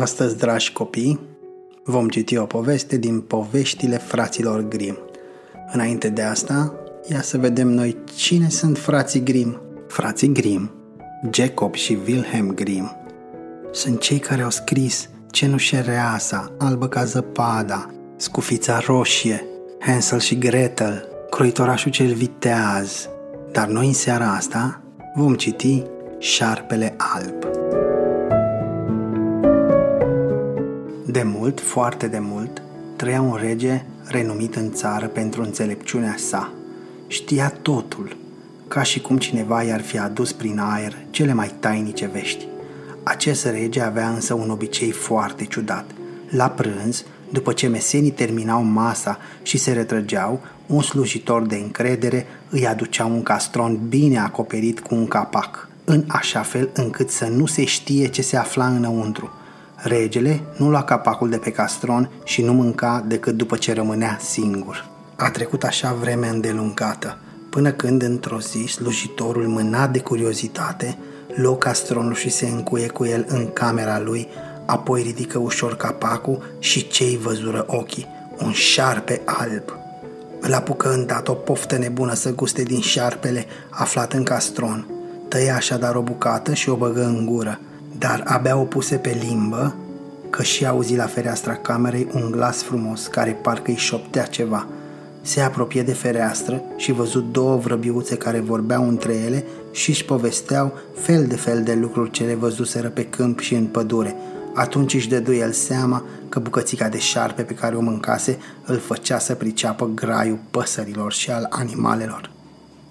Astăzi, dragi copii, vom citi o poveste din poveștile fraților Grimm. Înainte de asta, ia să vedem noi cine sunt frații Grimm. Frații Grimm, Jacob și Wilhelm Grimm, sunt cei care au scris Cenușereasa, Albă ca zăpada, Scufița roșie, Hansel și Gretel, Croitorașul cel viteaz. Dar noi în seara asta vom citi Șarpele alb. De mult, foarte de mult, trăia un rege renumit în țară pentru înțelepciunea sa. Știa totul, ca și cum cineva i-ar fi adus prin aer cele mai tainice vești. Acest rege avea însă un obicei foarte ciudat. La prânz, după ce mesenii terminau masa și se retrăgeau, un slujitor de încredere îi aducea un castron bine acoperit cu un capac, în așa fel încât să nu se știe ce se afla înăuntru – Regele nu lua capacul de pe castron și nu mânca decât după ce rămânea singur. A trecut așa vreme îndelungată, până când într-o zi slujitorul mâna de curiozitate, luă castronul și se încuie cu el în camera lui, apoi ridică ușor capacul și cei văzură ochii, un șarpe alb. Îl apucă îndată o poftă nebună să guste din șarpele aflat în castron. Tăia așadar o bucată și o băgă în gură – dar abia o puse pe limbă că și auzi la fereastra camerei un glas frumos care parcă îi șoptea ceva. Se apropie de fereastră și văzut două vrăbiuțe care vorbeau între ele și își povesteau fel de fel de lucruri ce le văzuseră pe câmp și în pădure. Atunci își dădu el seama că bucățica de șarpe pe care o mâncase îl făcea să priceapă graiul păsărilor și al animalelor.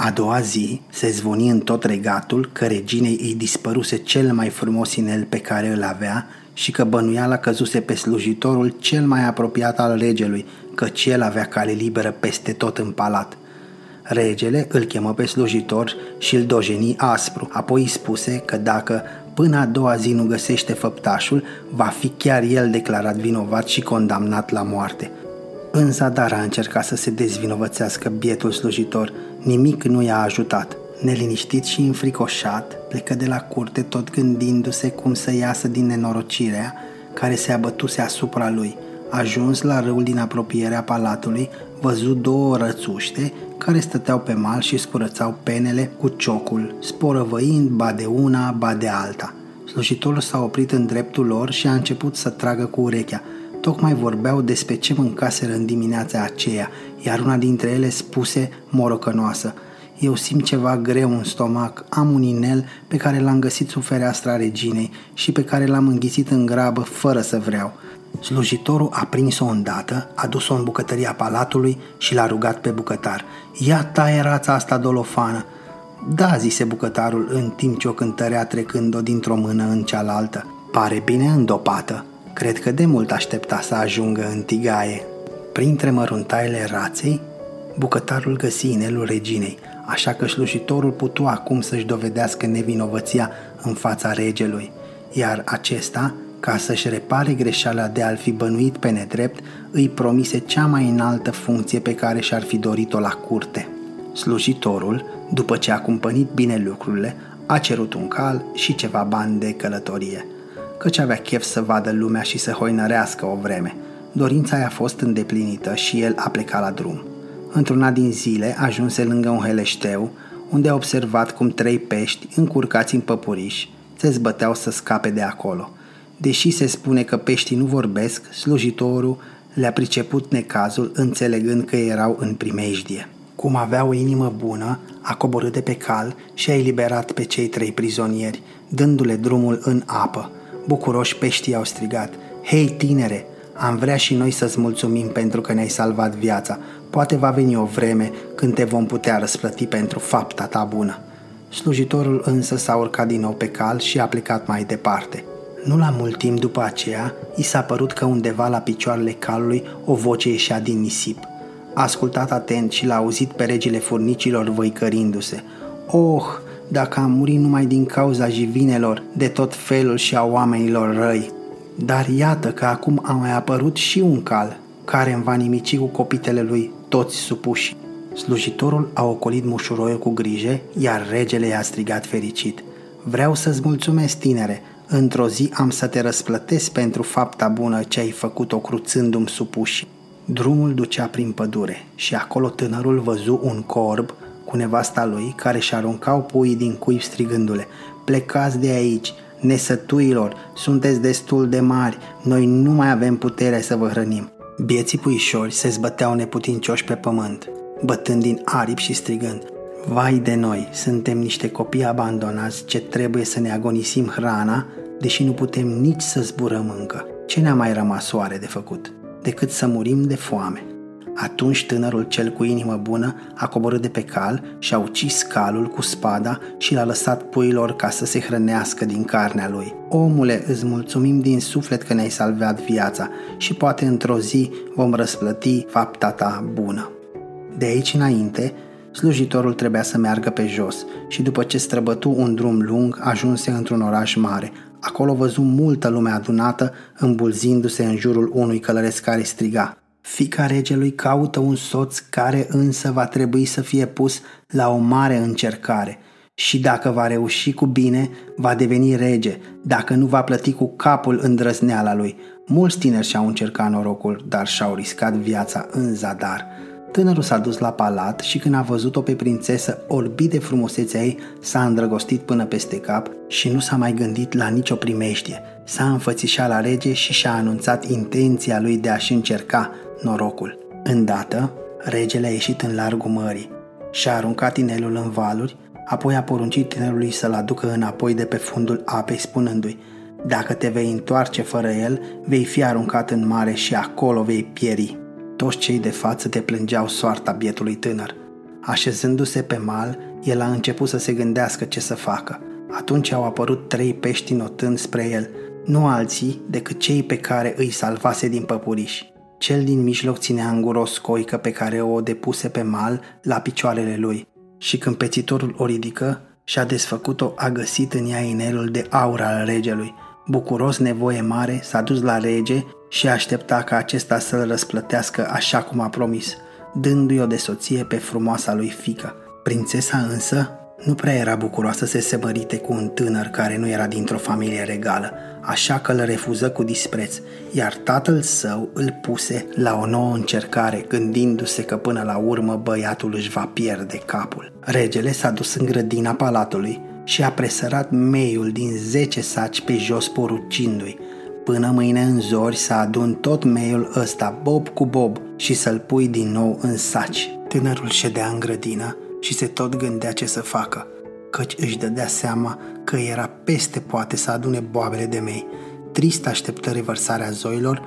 A doua zi se zvoni în tot regatul că reginei îi dispăruse cel mai frumos inel pe care îl avea și că bănuiala căzuse pe slujitorul cel mai apropiat al regelui, căci el avea cale liberă peste tot în palat. Regele îl chemă pe slujitor și îl dojeni aspru, apoi îi spuse că dacă până a doua zi nu găsește făptașul, va fi chiar el declarat vinovat și condamnat la moarte. Însă Dara a încercat să se dezvinovățească bietul slujitor. Nimic nu i-a ajutat. Neliniștit și înfricoșat, plecă de la curte tot gândindu-se cum să iasă din nenorocirea care se abătuse asupra lui. Ajuns la râul din apropierea palatului, văzut două rățuște care stăteau pe mal și scurățau penele cu ciocul, sporăvăind ba de una, ba de alta. Slujitorul s-a oprit în dreptul lor și a început să tragă cu urechea – Tocmai vorbeau despre ce mâncaseră în dimineața aceea, iar una dintre ele spuse morocănoasă. Eu simt ceva greu în stomac, am un inel pe care l-am găsit sub fereastra reginei și pe care l-am înghițit în grabă fără să vreau. Slujitorul a prins-o îndată, a dus-o în bucătăria palatului și l-a rugat pe bucătar. Ia taie rața asta dolofană. Da, zise bucătarul în timp ce o cântărea trecând-o dintr-o mână în cealaltă. Pare bine îndopată. Cred că de mult aștepta să ajungă în tigaie. Printre măruntaile raței, bucătarul găsi inelul reginei, așa că slujitorul putu acum să-și dovedească nevinovăția în fața regelui, iar acesta, ca să-și repare greșeala de a-l fi bănuit pe nedrept, îi promise cea mai înaltă funcție pe care și-ar fi dorit-o la curte. Slujitorul, după ce a cumpănit bine lucrurile, a cerut un cal și ceva bani de călătorie – căci avea chef să vadă lumea și să hoinărească o vreme. Dorința i-a fost îndeplinită și el a plecat la drum. Într-una din zile ajunse lângă un heleșteu, unde a observat cum trei pești, încurcați în păpuriș, se zbăteau să scape de acolo. Deși se spune că peștii nu vorbesc, slujitorul le-a priceput necazul înțelegând că erau în primejdie. Cum avea o inimă bună, a coborât de pe cal și a eliberat pe cei trei prizonieri, dându-le drumul în apă – Bucuroși peștii au strigat, Hei tinere, am vrea și noi să-ți mulțumim pentru că ne-ai salvat viața. Poate va veni o vreme când te vom putea răsplăti pentru fapta ta bună. Slujitorul însă s-a urcat din nou pe cal și a plecat mai departe. Nu la mult timp după aceea, i s-a părut că undeva la picioarele calului o voce ieșea din nisip. A ascultat atent și l-a auzit pe regele furnicilor văicărindu-se. Oh, dacă am murit numai din cauza jivinelor de tot felul și a oamenilor răi. Dar iată că acum a mai apărut și un cal, care îmi va nimici cu copitele lui toți supuși. Slujitorul a ocolit mușuroiul cu grijă, iar regele i-a strigat fericit. Vreau să-ți mulțumesc, tinere, Într-o zi am să te răsplătesc pentru fapta bună ce ai făcut-o cruțându-mi supuși. Drumul ducea prin pădure și acolo tânărul văzu un corb cu nevasta lui care și aruncau puii din cuib strigându-le Plecați de aici, nesătuilor, sunteți destul de mari, noi nu mai avem putere să vă hrănim. Bieții puișori se zbăteau neputincioși pe pământ, bătând din aripi și strigând Vai de noi, suntem niște copii abandonați ce trebuie să ne agonisim hrana, deși nu putem nici să zburăm încă. Ce ne-a mai rămas oare de făcut? Decât să murim de foame. Atunci tânărul cel cu inimă bună a coborât de pe cal și a ucis calul cu spada și l-a lăsat puilor ca să se hrănească din carnea lui. Omule, îți mulțumim din suflet că ne-ai salvat viața și poate într-o zi vom răsplăti fapta ta bună. De aici înainte, slujitorul trebuia să meargă pe jos și după ce străbătu un drum lung, ajunse într-un oraș mare. Acolo văzu multă lume adunată, îmbulzindu-se în jurul unui călăresc care striga Fica regelui caută un soț care însă va trebui să fie pus la o mare încercare și dacă va reuși cu bine, va deveni rege, dacă nu va plăti cu capul îndrăzneala lui. Mulți tineri și-au încercat norocul, dar și-au riscat viața în zadar. Tânărul s-a dus la palat și când a văzut-o pe prințesă orbit de frumusețea ei, s-a îndrăgostit până peste cap și nu s-a mai gândit la nicio primeștie. S-a înfățișat la rege și și-a anunțat intenția lui de a-și încerca norocul. Îndată, regele a ieșit în largul mării și-a aruncat inelul în valuri, apoi a poruncit tinerului să-l aducă înapoi de pe fundul apei, spunându-i Dacă te vei întoarce fără el, vei fi aruncat în mare și acolo vei pieri. Toți cei de față te plângeau soarta bietului tânăr. Așezându-se pe mal, el a început să se gândească ce să facă. Atunci au apărut trei pești notând spre el, nu alții decât cei pe care îi salvase din păpuriș. Cel din mijloc ținea în gură o scoică pe care o depuse pe mal la picioarele lui și când pețitorul o ridică și-a desfăcut-o, a găsit în ea inelul de aur al regelui. Bucuros nevoie mare, s-a dus la rege și aștepta ca acesta să-l răsplătească așa cum a promis, dându-i o de soție pe frumoasa lui fică. Prințesa însă nu prea era bucuroasă să se mărite cu un tânăr care nu era dintr-o familie regală, așa că îl refuză cu dispreț, iar tatăl său îl puse la o nouă încercare, gândindu-se că până la urmă băiatul își va pierde capul. Regele s-a dus în grădina palatului și a presărat meiul din zece saci pe jos porucindu-i, până mâine în zori să adun tot meiul ăsta bob cu bob și să-l pui din nou în saci. Tânărul ședea în grădină și se tot gândea ce să facă, căci își dădea seama că era peste poate să adune boabele de mei. Trist așteptă revărsarea zoilor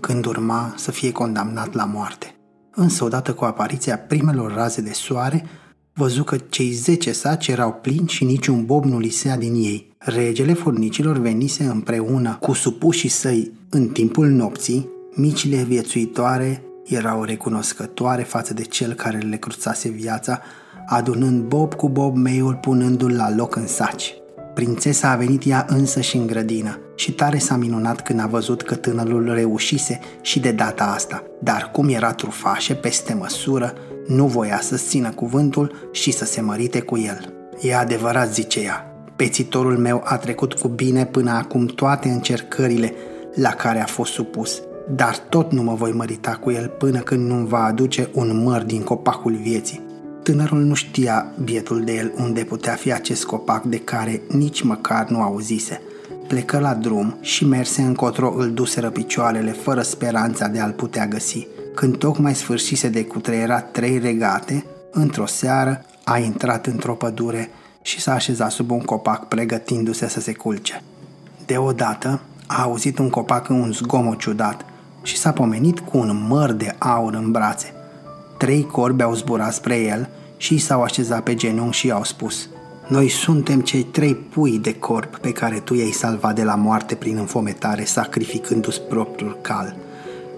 când urma să fie condamnat la moarte. Însă, odată cu apariția primelor raze de soare, văzu că cei zece saci erau plini și niciun bob nu lisea din ei. Regele furnicilor venise împreună cu supușii săi în timpul nopții, micile viețuitoare erau recunoscătoare față de cel care le cruțase viața, adunând bob cu bob meiul punându-l la loc în saci. Prințesa a venit ea însă și în grădină și tare s-a minunat când a văzut că tânărul reușise și de data asta, dar cum era trufașe peste măsură, nu voia să țină cuvântul și să se mărite cu el. E adevărat, zice ea, pețitorul meu a trecut cu bine până acum toate încercările la care a fost supus, dar tot nu mă voi mărita cu el până când nu va aduce un măr din copacul vieții. Tânărul nu știa bietul de el unde putea fi acest copac de care nici măcar nu auzise. Plecă la drum și merse încotro îl duseră picioarele fără speranța de a-l putea găsi. Când tocmai sfârșise de cutreiera trei regate, într-o seară a intrat într-o pădure și s-a așezat sub un copac pregătindu-se să se culce. Deodată a auzit un copac în un zgomot ciudat și s-a pomenit cu un măr de aur în brațe – Trei corbi au zburat spre el și s-au așezat pe genunchi și i-au spus Noi suntem cei trei pui de corp pe care tu i-ai salvat de la moarte prin înfometare, sacrificându-ți propriul cal.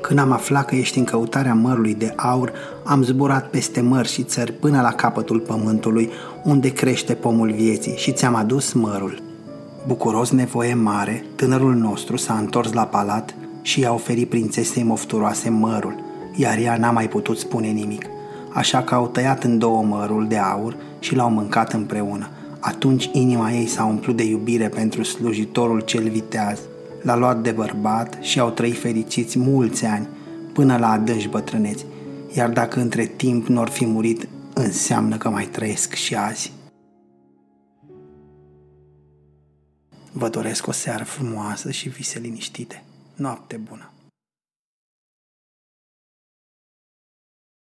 Când am aflat că ești în căutarea mărului de aur, am zburat peste mări și țări până la capătul pământului, unde crește pomul vieții și ți-am adus mărul. Bucuros nevoie mare, tânărul nostru s-a întors la palat și i-a oferit prințesei mofturoase mărul, iar ea n-a mai putut spune nimic. Așa că au tăiat în două mărul de aur și l-au mâncat împreună. Atunci inima ei s-a umplut de iubire pentru slujitorul cel viteaz. L-a luat de bărbat și au trăit fericiți mulți ani, până la adânci bătrâneți. Iar dacă între timp nu ar fi murit, înseamnă că mai trăiesc și azi. Vă doresc o seară frumoasă și vise liniștite. Noapte bună!